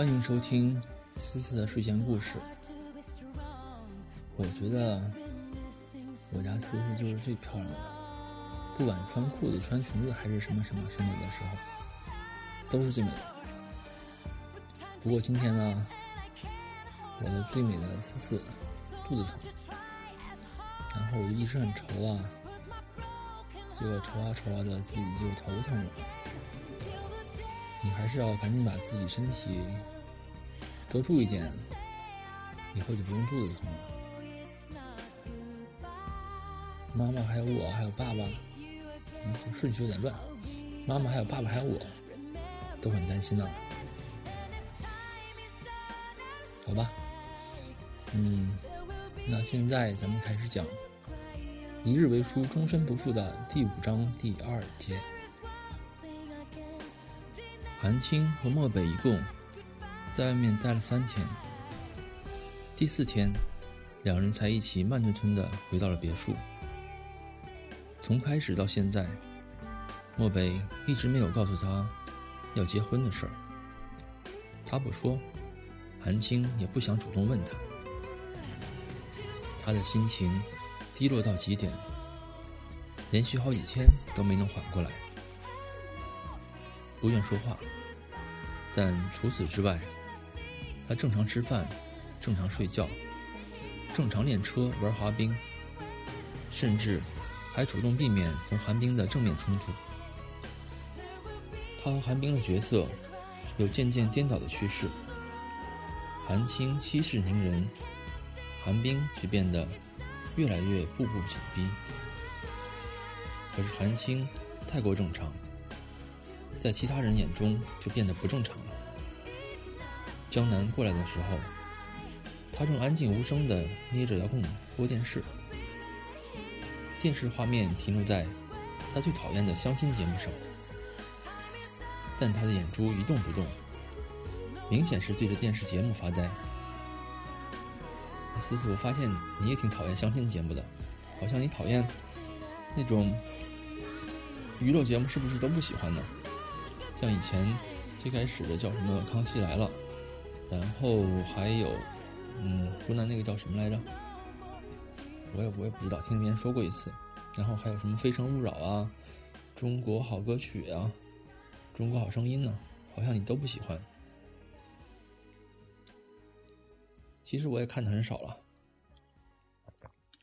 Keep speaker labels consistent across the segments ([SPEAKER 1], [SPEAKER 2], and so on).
[SPEAKER 1] 欢迎收听思思的睡前故事。我觉得我家思思就是最漂亮的，不管穿裤子、穿裙子还是什么什么什么的时候，都是最美的。不过今天呢，我的最美的思思肚子疼，然后我就一直很愁啊，结果愁啊愁啊的，自己就头疼了。你还是要赶紧把自己身体多注意点，以后就不用肚子疼了。妈妈还有我还有爸爸，嗯，顺序有点乱。妈妈还有爸爸还有我，都很担心呢、好吧，嗯，那现在咱们开始讲《一日为书，终身不负》的第五章第二节。韩青和漠北一共在外面待了三天，第四天，两人才一起慢吞吞的回到了别墅。从开始到现在，漠北一直没有告诉他要结婚的事儿。他不说，韩青也不想主动问他。他的心情低落到极点，连续好几天都没能缓过来。不愿说话，但除此之外，他正常吃饭，正常睡觉，正常练车、玩滑冰，甚至还主动避免同韩冰的正面冲突。他和韩冰的角色有渐渐颠倒的趋势，韩青息事宁人，韩冰却变得越来越步步紧逼。可是韩青太过正常。在其他人眼中就变得不正常了。江南过来的时候，他正安静无声地捏着遥控播电视，电视画面停留在他最讨厌的相亲节目上，但他的眼珠一动不动，明显是对着电视节目发呆。思思，我发现你也挺讨厌相亲节目的，好像你讨厌那种娱乐节目，是不是都不喜欢呢？像以前最开始的叫什么《康熙来了》，然后还有，嗯，湖南那个叫什么来着？我也我也不知道，听别人说过一次。然后还有什么《非诚勿扰》啊，《中国好歌曲》啊，《中国好声音》呢？好像你都不喜欢。其实我也看的很少了，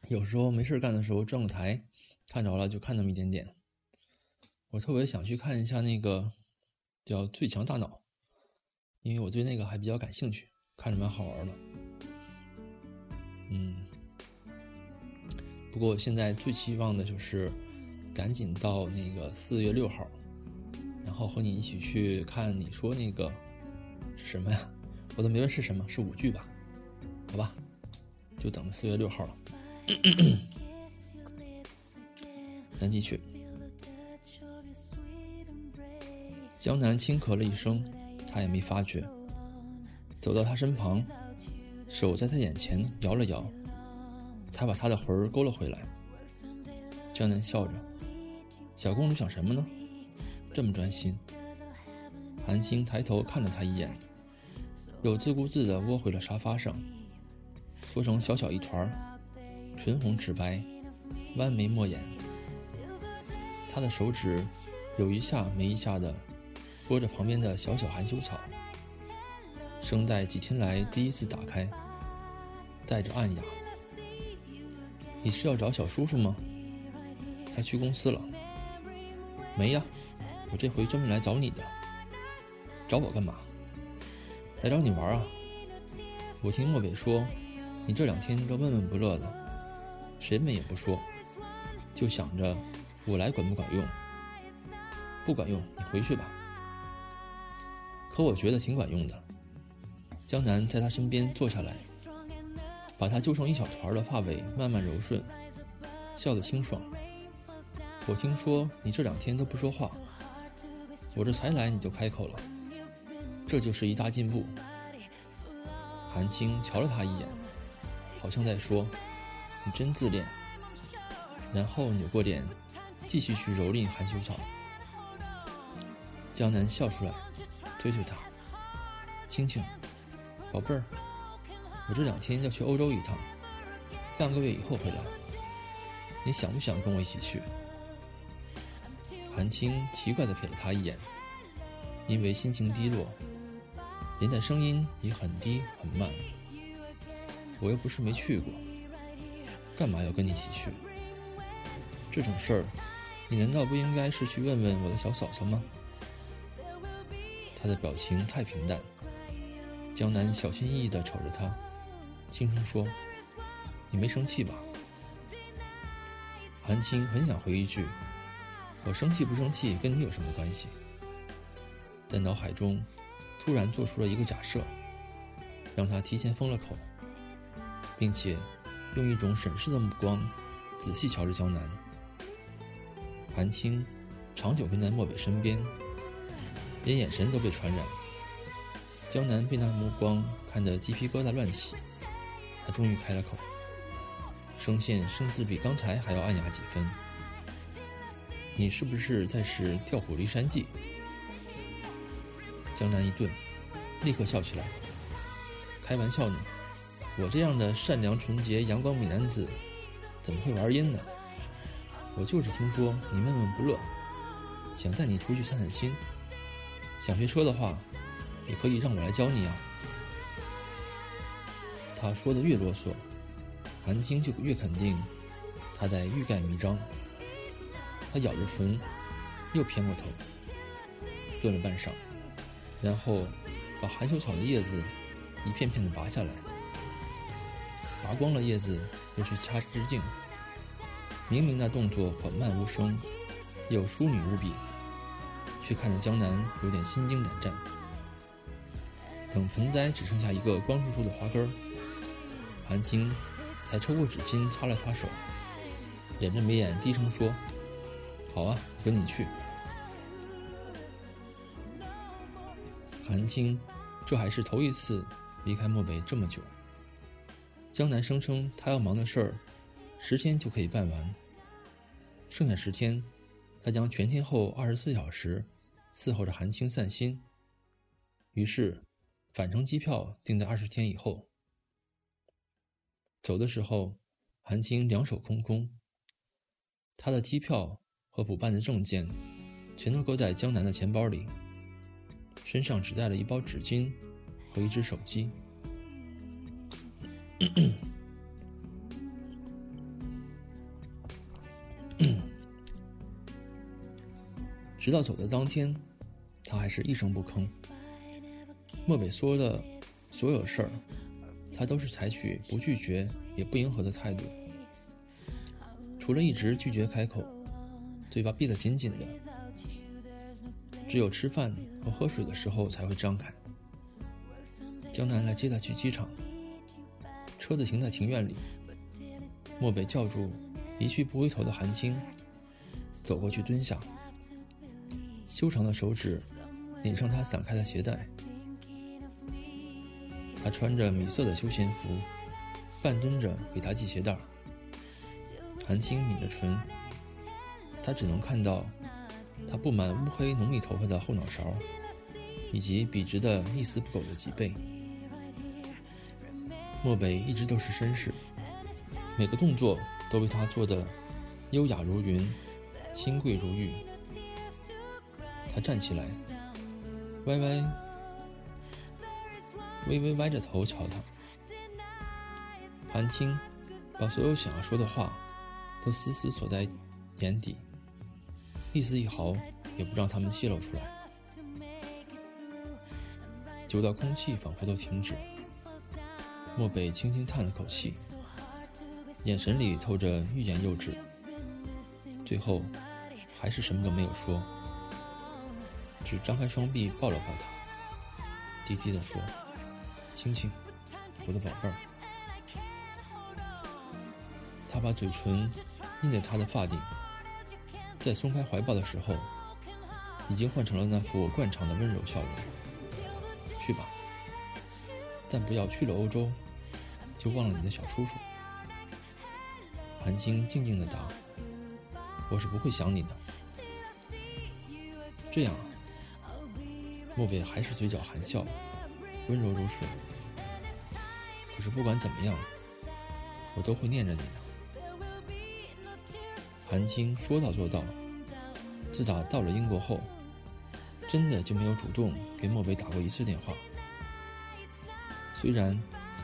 [SPEAKER 1] 有时候没事干的时候转个台，看着了就看那么一点点。我特别想去看一下那个。叫《最强大脑》，因为我对那个还比较感兴趣，看着蛮好玩的。嗯，不过我现在最期望的就是赶紧到那个四月六号，然后和你一起去看你说那个什么呀？我都没问是什么，是舞剧吧？好吧，就等着四月六号了。咱继续。江南轻咳了一声，他也没发觉，走到他身旁，手在他眼前摇了摇，才把他的魂儿勾了回来。江南笑着：“小公主想什么呢？这么专心。”韩青抬头看了他一眼，又自顾自地窝回了沙发上，缩成小小一团儿，唇红齿白，弯眉抹眼。他的手指有一下没一下的拨着旁边的小小含羞草，声带几天来第一次打开，带着暗哑。你是要找小叔叔吗？他去公司了。没呀，我这回专门来找你的。找我干嘛？来找你玩啊！我听漠北说，你这两天都闷闷不乐的，什么也不说，就想着我来管不管用？不管用，你回去吧。可我觉得挺管用的。江南在他身边坐下来，把他揪成一小团的发尾慢慢柔顺，笑得清爽。我听说你这两天都不说话，我这才来你就开口了，这就是一大进步。韩青瞧了他一眼，好像在说：“你真自恋。”然后扭过脸，继续去蹂躏含羞草。江南笑出来，推推他：“青青，宝贝儿，我这两天要去欧洲一趟，半个月以后回来，你想不想跟我一起去？”韩青奇怪的瞥了他一眼，因为心情低落。连带声音也很低很慢。我又不是没去过，干嘛要跟你一起去？这种事儿，你难道不应该是去问问我的小嫂嫂吗？他的表情太平淡。江南小心翼翼地瞅着他，轻声说：“你没生气吧？”韩青很想回一句：“我生气不生气跟你有什么关系？”在脑海中。突然做出了一个假设，让他提前封了口，并且用一种审视的目光仔细瞧着江南。韩青长久跟在漠北身边，连眼神都被传染。江南被那目光看得鸡皮疙瘩乱起，他终于开了口，声线声似比刚才还要暗哑几分：“你是不是在使《调虎离山计》？”江南一顿，立刻笑起来。开玩笑呢，我这样的善良、纯洁、阳光美男子，怎么会玩阴呢？我就是听说你闷闷不乐，想带你出去散散心。想学车的话，也可以让我来教你啊。他说的越啰嗦，韩青就越肯定他在欲盖弥彰。他咬着唇，又偏过头，顿了半晌。然后，把含羞草的叶子一片片的拔下来，拔光了叶子，又去掐枝茎。明明那动作缓慢无声，又淑女无比，却看得江南有点心惊胆战。等盆栽只剩下一个光秃秃的花根儿，韩青才抽过纸巾擦了擦手，敛着眉眼低声说：“好啊，跟你去。”韩青，这还是头一次离开漠北这么久。江南声称他要忙的事儿，十天就可以办完。剩下十天，他将全天候二十四小时伺候着韩青散心。于是，返程机票定在二十天以后。走的时候，韩青两手空空，他的机票和补办的证件，全都搁在江南的钱包里。身上只带了一包纸巾和一只手机。直到走的当天，他还是一声不吭。漠北说的所有事儿，他都是采取不拒绝也不迎合的态度，除了一直拒绝开口，嘴巴闭得紧紧的。只有吃饭和喝水的时候才会张开。江南来接他去机场，车子停在庭院里。漠北叫住一去不回头的韩青，走过去蹲下，修长的手指拧上他散开的鞋带。他穿着米色的休闲服，半蹲着给他系鞋带儿。韩青抿着唇，他只能看到。他布满乌黑浓密头发的后脑勺，以及笔直的一丝不苟的脊背。漠北一直都是绅士，每个动作都被他做得优雅如云，清贵如玉。他站起来，歪歪，微微歪着头瞧他。韩青把所有想要说的话都死死锁在眼底，一丝一毫也不让他们泄露出来。久到空气仿佛都停止，漠北轻轻叹了口气，眼神里透着欲言又止，最后还是什么都没有说，只张开双臂抱了抱他，低低的说：“青青，我的宝贝儿。”他把嘴唇印在他的发顶，在松开怀抱的时候，已经换成了那副惯常的温柔笑容。去吧，但不要去了欧洲，就忘了你的小叔叔。韩青静静的答：“我是不会想你的。”这样啊，莫北还是嘴角含笑，温柔如水。可是不管怎么样，我都会念着你的。韩青说到做到，自打到了英国后。真的就没有主动给莫北打过一次电话。虽然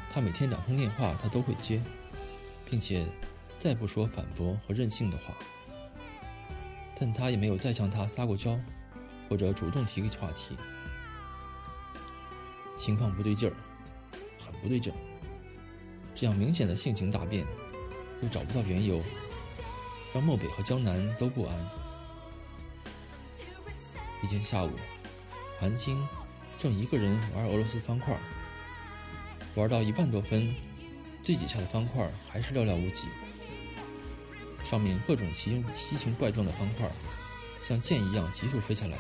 [SPEAKER 1] 他每天两通电话他都会接，并且再不说反驳和任性的话，但他也没有再向他撒过娇，或者主动提个话题。情况不对劲儿，很不对劲儿。这样明显的性情大变，又找不到缘由，让漠北和江南都不安。一天下午，韩青正一个人玩俄罗斯方块，玩到一万多分，最底下的方块还是寥寥无几。上面各种奇形奇形怪状的方块，像箭一样急速飞下来，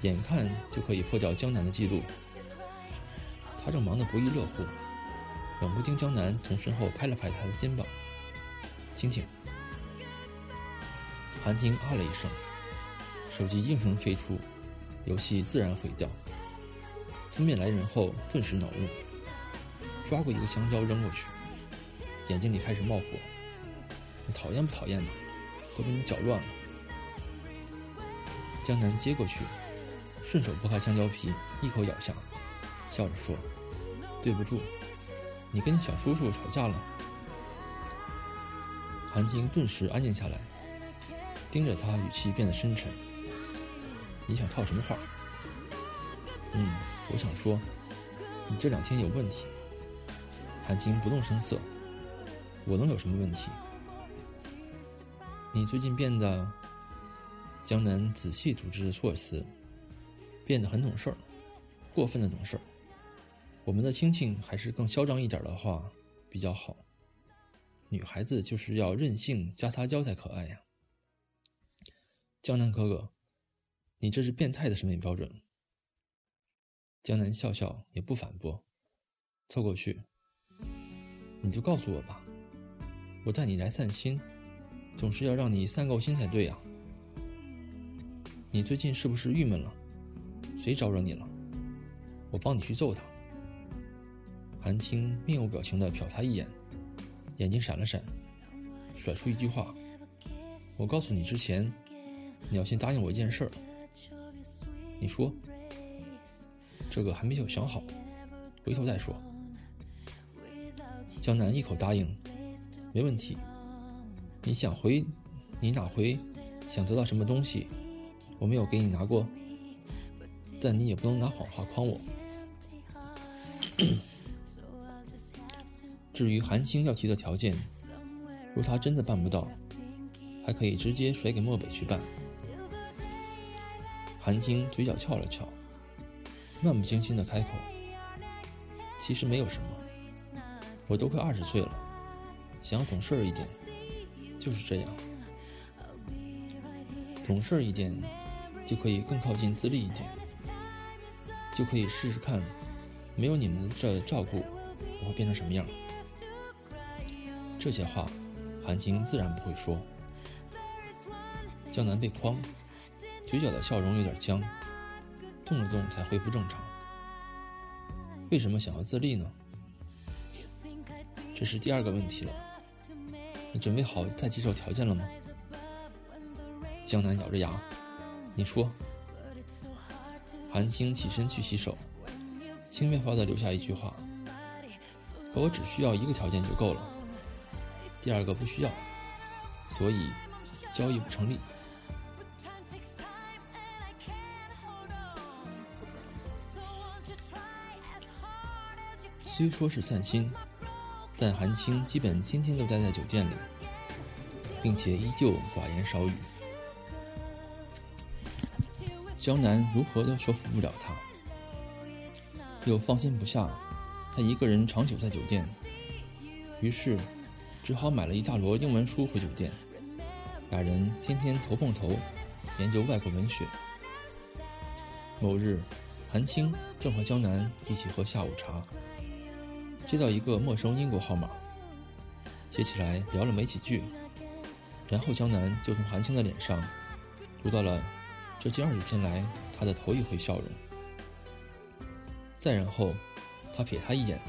[SPEAKER 1] 眼看就可以破掉江南的记录。他正忙得不亦乐乎，冷不丁江南从身后拍了拍他的肩膀：“青青。”韩青啊了一声。手机应声飞出，游戏自然毁掉。封面来人后，顿时恼怒，抓过一个香蕉扔过去，眼睛里开始冒火。你讨厌不讨厌呢？都被你搅乱了。江南接过去，顺手剥开香蕉皮，一口咬下，笑着说：“对不住，你跟小叔叔吵架了。”韩青顿时安静下来，盯着他，语气变得深沉。你想套什么话？嗯，我想说，你这两天有问题。韩青不动声色。我能有什么问题？你最近变得……江南仔细组织措辞，变得很懂事儿，过分的懂事儿。我们的青青还是更嚣张一点的话比较好。女孩子就是要任性加撒娇才可爱呀。江南哥哥。你这是变态的审美标准。江南笑笑，也不反驳，凑过去，你就告诉我吧，我带你来散心，总是要让你散够心才对呀。你最近是不是郁闷了？谁招惹你了？我帮你去揍他。韩青面无表情地瞟他一眼，眼睛闪了闪，甩出一句话：“我告诉你之前，你要先答应我一件事儿。”你说，这个还没有想好，回头再说。江南一口答应，没问题。你想回，你哪回想得到什么东西，我没有给你拿过，但你也不能拿谎话诓我。至于韩青要提的条件，如他真的办不到，还可以直接甩给漠北去办。韩青嘴角翘了翘，漫不经心的开口：“其实没有什么，我都快二十岁了，想要懂事一点，就是这样。懂事一点，就可以更靠近自立一点，就可以试试看，没有你们这照顾，我会变成什么样。”这些话，韩青自然不会说。江南被诓。嘴角的笑容有点僵，动了动才恢复正常。为什么想要自立呢？这是第二个问题了。你准备好再接受条件了吗？江南咬着牙：“你说。”韩青起身去洗手，轻飘飘的留下一句话：“可我只需要一个条件就够了，第二个不需要，所以交易不成立。”虽说是散心，但韩青基本天天都待在酒店里，并且依旧寡言少语。江南如何都说服不了他，又放心不下他一个人长久在酒店，于是只好买了一大摞英文书回酒店，俩人天天头碰头研究外国文学。某日，韩青正和江南一起喝下午茶。接到一个陌生英国号码，接起来聊了没几句，然后江南就从韩青的脸上读到了这近二十天来他的头一回笑容。再然后，他瞥他一眼，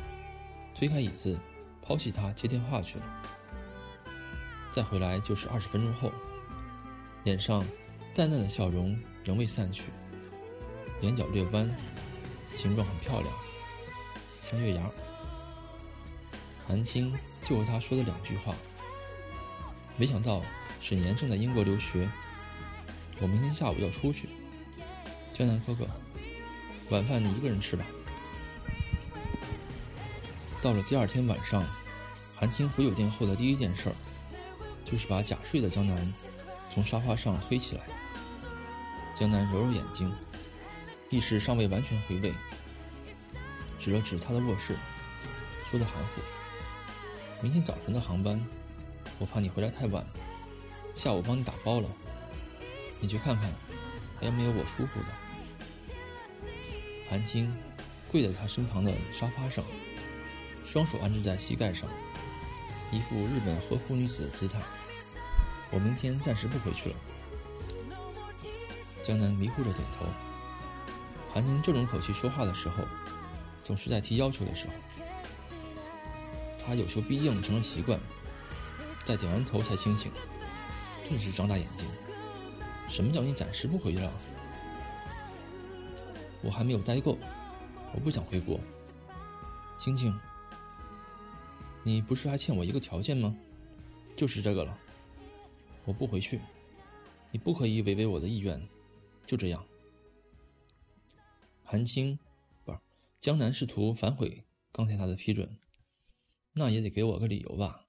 [SPEAKER 1] 推开椅子，抛弃他接电话去了。再回来就是二十分钟后，脸上淡淡的笑容仍未散去，眼角略弯，形状很漂亮，像月牙。韩青就和他说了两句话。没想到沈岩正在英国留学，我明天下午要出去。江南哥哥，晚饭你一个人吃吧。到了第二天晚上，韩青回酒店后的第一件事儿，就是把假睡的江南从沙发上推起来。江南揉揉眼睛，意识尚未完全回味，指了指他的卧室，说的含糊。明天早晨的航班，我怕你回来太晚，下午帮你打包了。你去看看，还有没有我舒服的？韩青跪在他身旁的沙发上，双手安置在膝盖上，一副日本和服女子的姿态。我明天暂时不回去了。江南迷糊着点头。韩青这种口气说话的时候，总是在提要求的时候。他有求必应成了习惯，在点完头才清醒，顿时张大眼睛：“什么叫你暂时不回去了？我还没有待够，我不想回国。”青青，你不是还欠我一个条件吗？就是这个了，我不回去，你不可以违背我的意愿，就这样。韩青，不是江南试图反悔刚才他的批准。那也得给我个理由吧。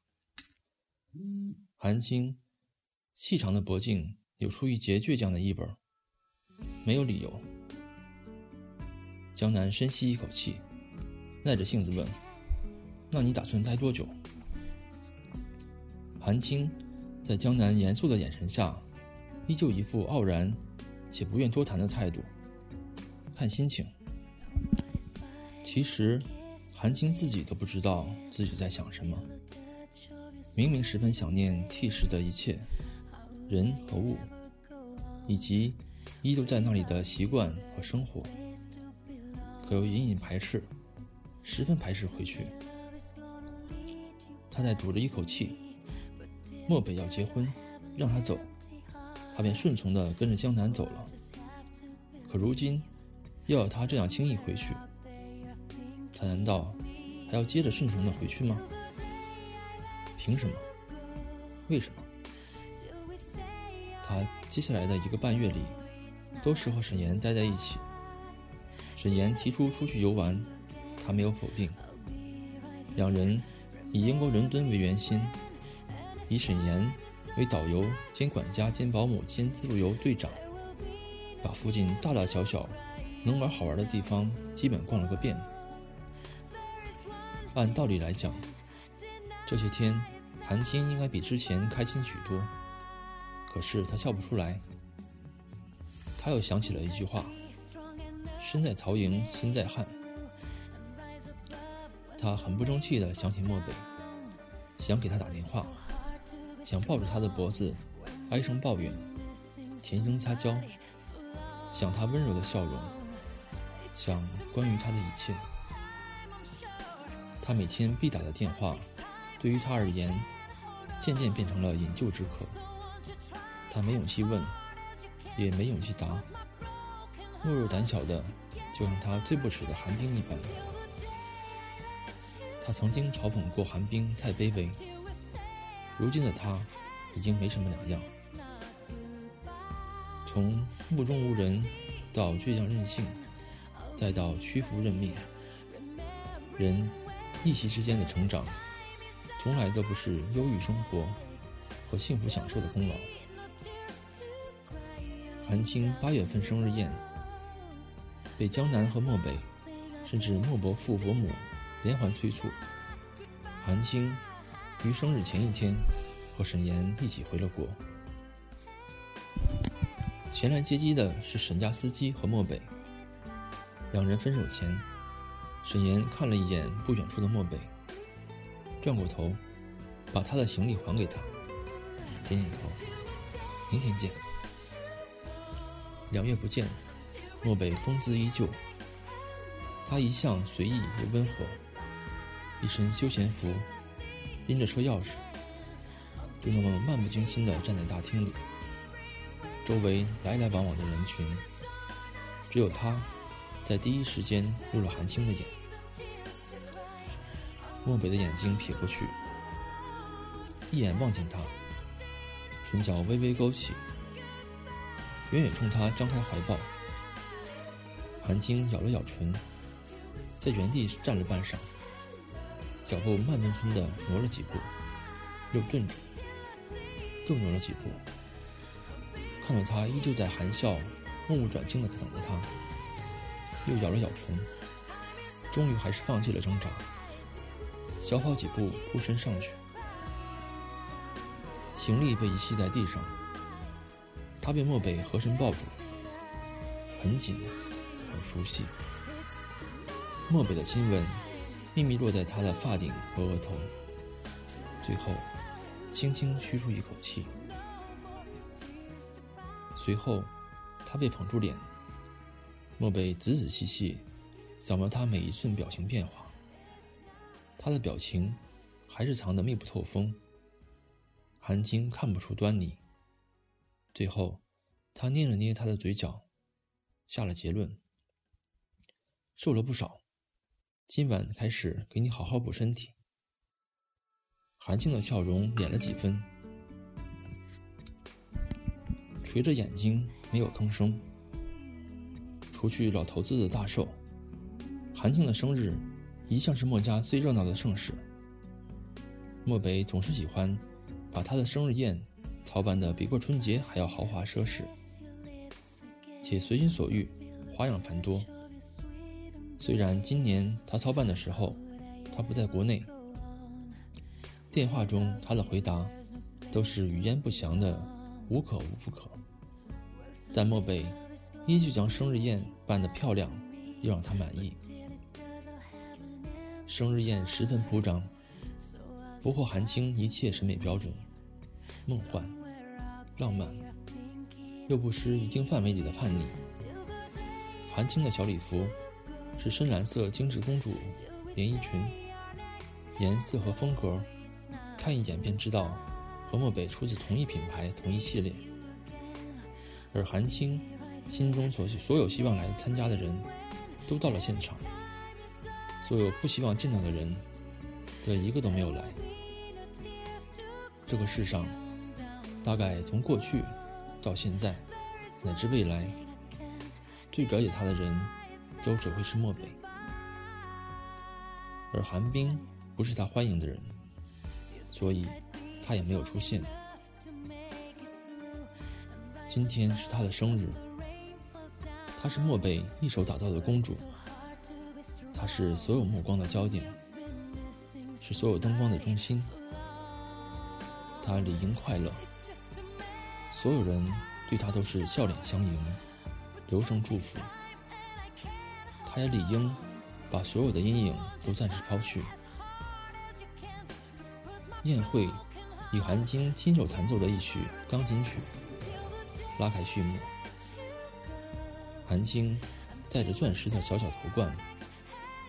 [SPEAKER 1] 韩青细长的脖颈有出一截倔强的意味没有理由。江南深吸一口气，耐着性子问：“那你打算待多久？”韩青在江南严肃的眼神下，依旧一副傲然且不愿多谈的态度。看心情。其实。韩青自己都不知道自己在想什么，明明十分想念 T 市的一切人和物，以及依留在那里的习惯和生活，可又隐隐排斥，十分排斥回去。他在赌着一口气，漠北要结婚，让他走，他便顺从的跟着江南走了。可如今，又要他这样轻易回去。他难道还要接着顺从的回去吗？凭什么？为什么？他接下来的一个半月里，都是和沈岩待在一起。沈岩提出出去游玩，他没有否定。两人以英国伦敦为圆心，以沈岩为导游兼管家兼保姆兼自助游队长，把附近大大小小能玩好玩的地方基本逛了个遍。按道理来讲，这些天韩青应该比之前开心许多。可是他笑不出来。他又想起了一句话：“身在曹营心在汉。”他很不争气地想起漠北，想给他打电话，想抱着他的脖子哀声抱怨，甜声撒娇，想他温柔的笑容，想关于他的一切。他每天必打的电话，对于他而言，渐渐变成了饮鸩止渴。他没勇气问也没勇气答。懦弱胆小的，就像他最不耻的寒冰一般。他曾经嘲讽过寒冰太卑微，如今的他已经没什么两样。从目中无人到倔强任性，再到屈服认命，人一息之间的成长，从来都不是忧郁生活和幸福享受的功劳。韩青八月份生日宴，被江南和漠北，甚至莫伯父伯母连环催促。韩青于生日前一天和沈岩一起回了国。前来接机的是沈家司机和漠北。两人分手前，沈岩看了一眼不远处的漠北，转过头，把他的行李还给他，点点头：“明天见。”两月不见，漠北风姿依旧。他一向随意又温和，一身休闲服，拎着车钥匙，就那么漫不经心地站在大厅里。周围来来往往的人群，只有他，在第一时间入了韩青的眼。漠北的眼睛瞥过去，一眼望见他，唇角微微勾起。远远冲他张开怀抱，韩青咬了咬唇，在原地站了半晌，脚步慢吞吞的挪了几步，又顿住，又挪了几步，看到他依旧在含笑、目不转睛的等着他，又咬了咬唇，终于还是放弃了挣扎，小跑几步扑身上去，行李被遗弃在地上。他被漠北合身抱住，很紧，很熟悉。漠北的亲吻，秘密落在他的发顶和额头，最后，轻轻吁出一口气。随后，他被捧住脸，漠北仔仔细细扫描他每一寸表情变化。他的表情，还是藏得密不透风，韩青看不出端倪。最后，他捏了捏他的嘴角，下了结论：瘦了不少。今晚开始给你好好补身体。韩青的笑容敛了几分，垂着眼睛没有吭声。除去老头子的大寿，韩青的生日一向是墨家最热闹的盛事。漠北总是喜欢把他的生日宴。操办的比过春节还要豪华奢侈，且随心所欲，花样繁多。虽然今年他操办的时候，他不在国内，电话中他的回答都是语焉不详的“无可无不可”，但漠北依旧将生日宴办得漂亮，又让他满意。生日宴十分铺张，不惑韩青一切审美标准。梦幻、浪漫，又不失一定范围里的叛逆。韩青的小礼服是深蓝色精致公主连衣裙，颜色和风格看一眼便知道和漠北出自同一品牌、同一系列。而韩青心中所所有希望来参加的人都到了现场，所有不希望见到的人则一个都没有来。这个世上。大概从过去到现在，乃至未来，最了解他的人，都只会是漠北。而韩冰不是他欢迎的人，所以他也没有出现。今天是他的生日，她是漠北一手打造的公主，她是所有目光的焦点，是所有灯光的中心，她理应快乐。所有人对他都是笑脸相迎，留声祝福。他也理应把所有的阴影都暂时抛去。宴会以韩晶亲手弹奏的一曲钢琴曲拉开序幕。韩青戴着钻石的小小头冠，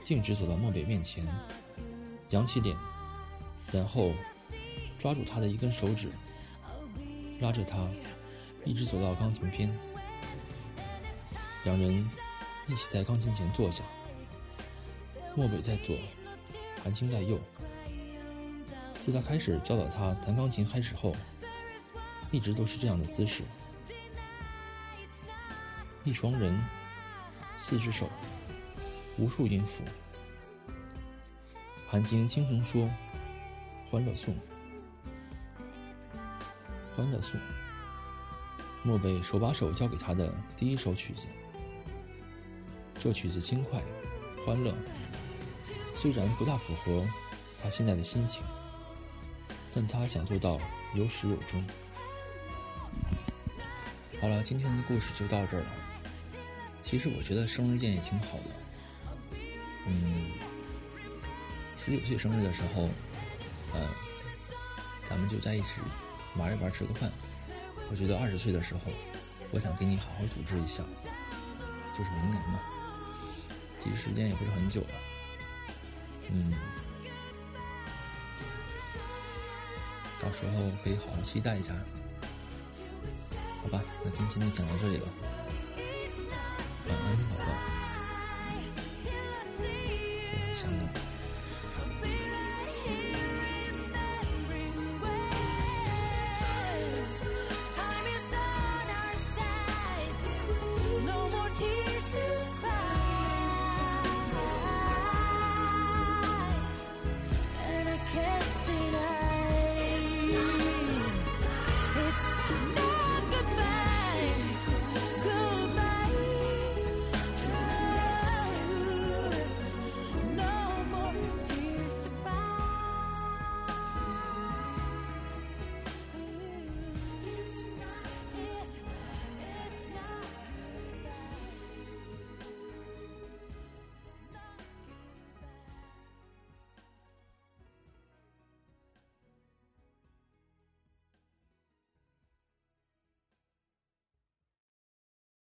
[SPEAKER 1] 径直走到漠北面前，扬起脸，然后抓住他的一根手指。拉着他，一直走到钢琴边。两人一起在钢琴前坐下，莫北在左，韩青在右。自他开始教导他弹钢琴开始后，一直都是这样的姿势：一双人，四只手，无数音符。韩青轻声说：“欢乐颂，欢乐颂。”漠北手把手教给他的第一首曲子。这曲子轻快、欢乐，虽然不大符合他现在的心情，但他想做到有始有终。好了，今天的故事就到这儿了。其实我觉得生日宴也挺好的。嗯，十九岁生日的时候，呃，咱们就在一起玩一玩，吃个饭。我觉得二十岁的时候，我想给你好好组织一下，就是明年嘛。其实时间也不是很久了，嗯，到时候可以好好期待一下，好吧？那今天就讲到这里了，晚安，宝宝，我想你。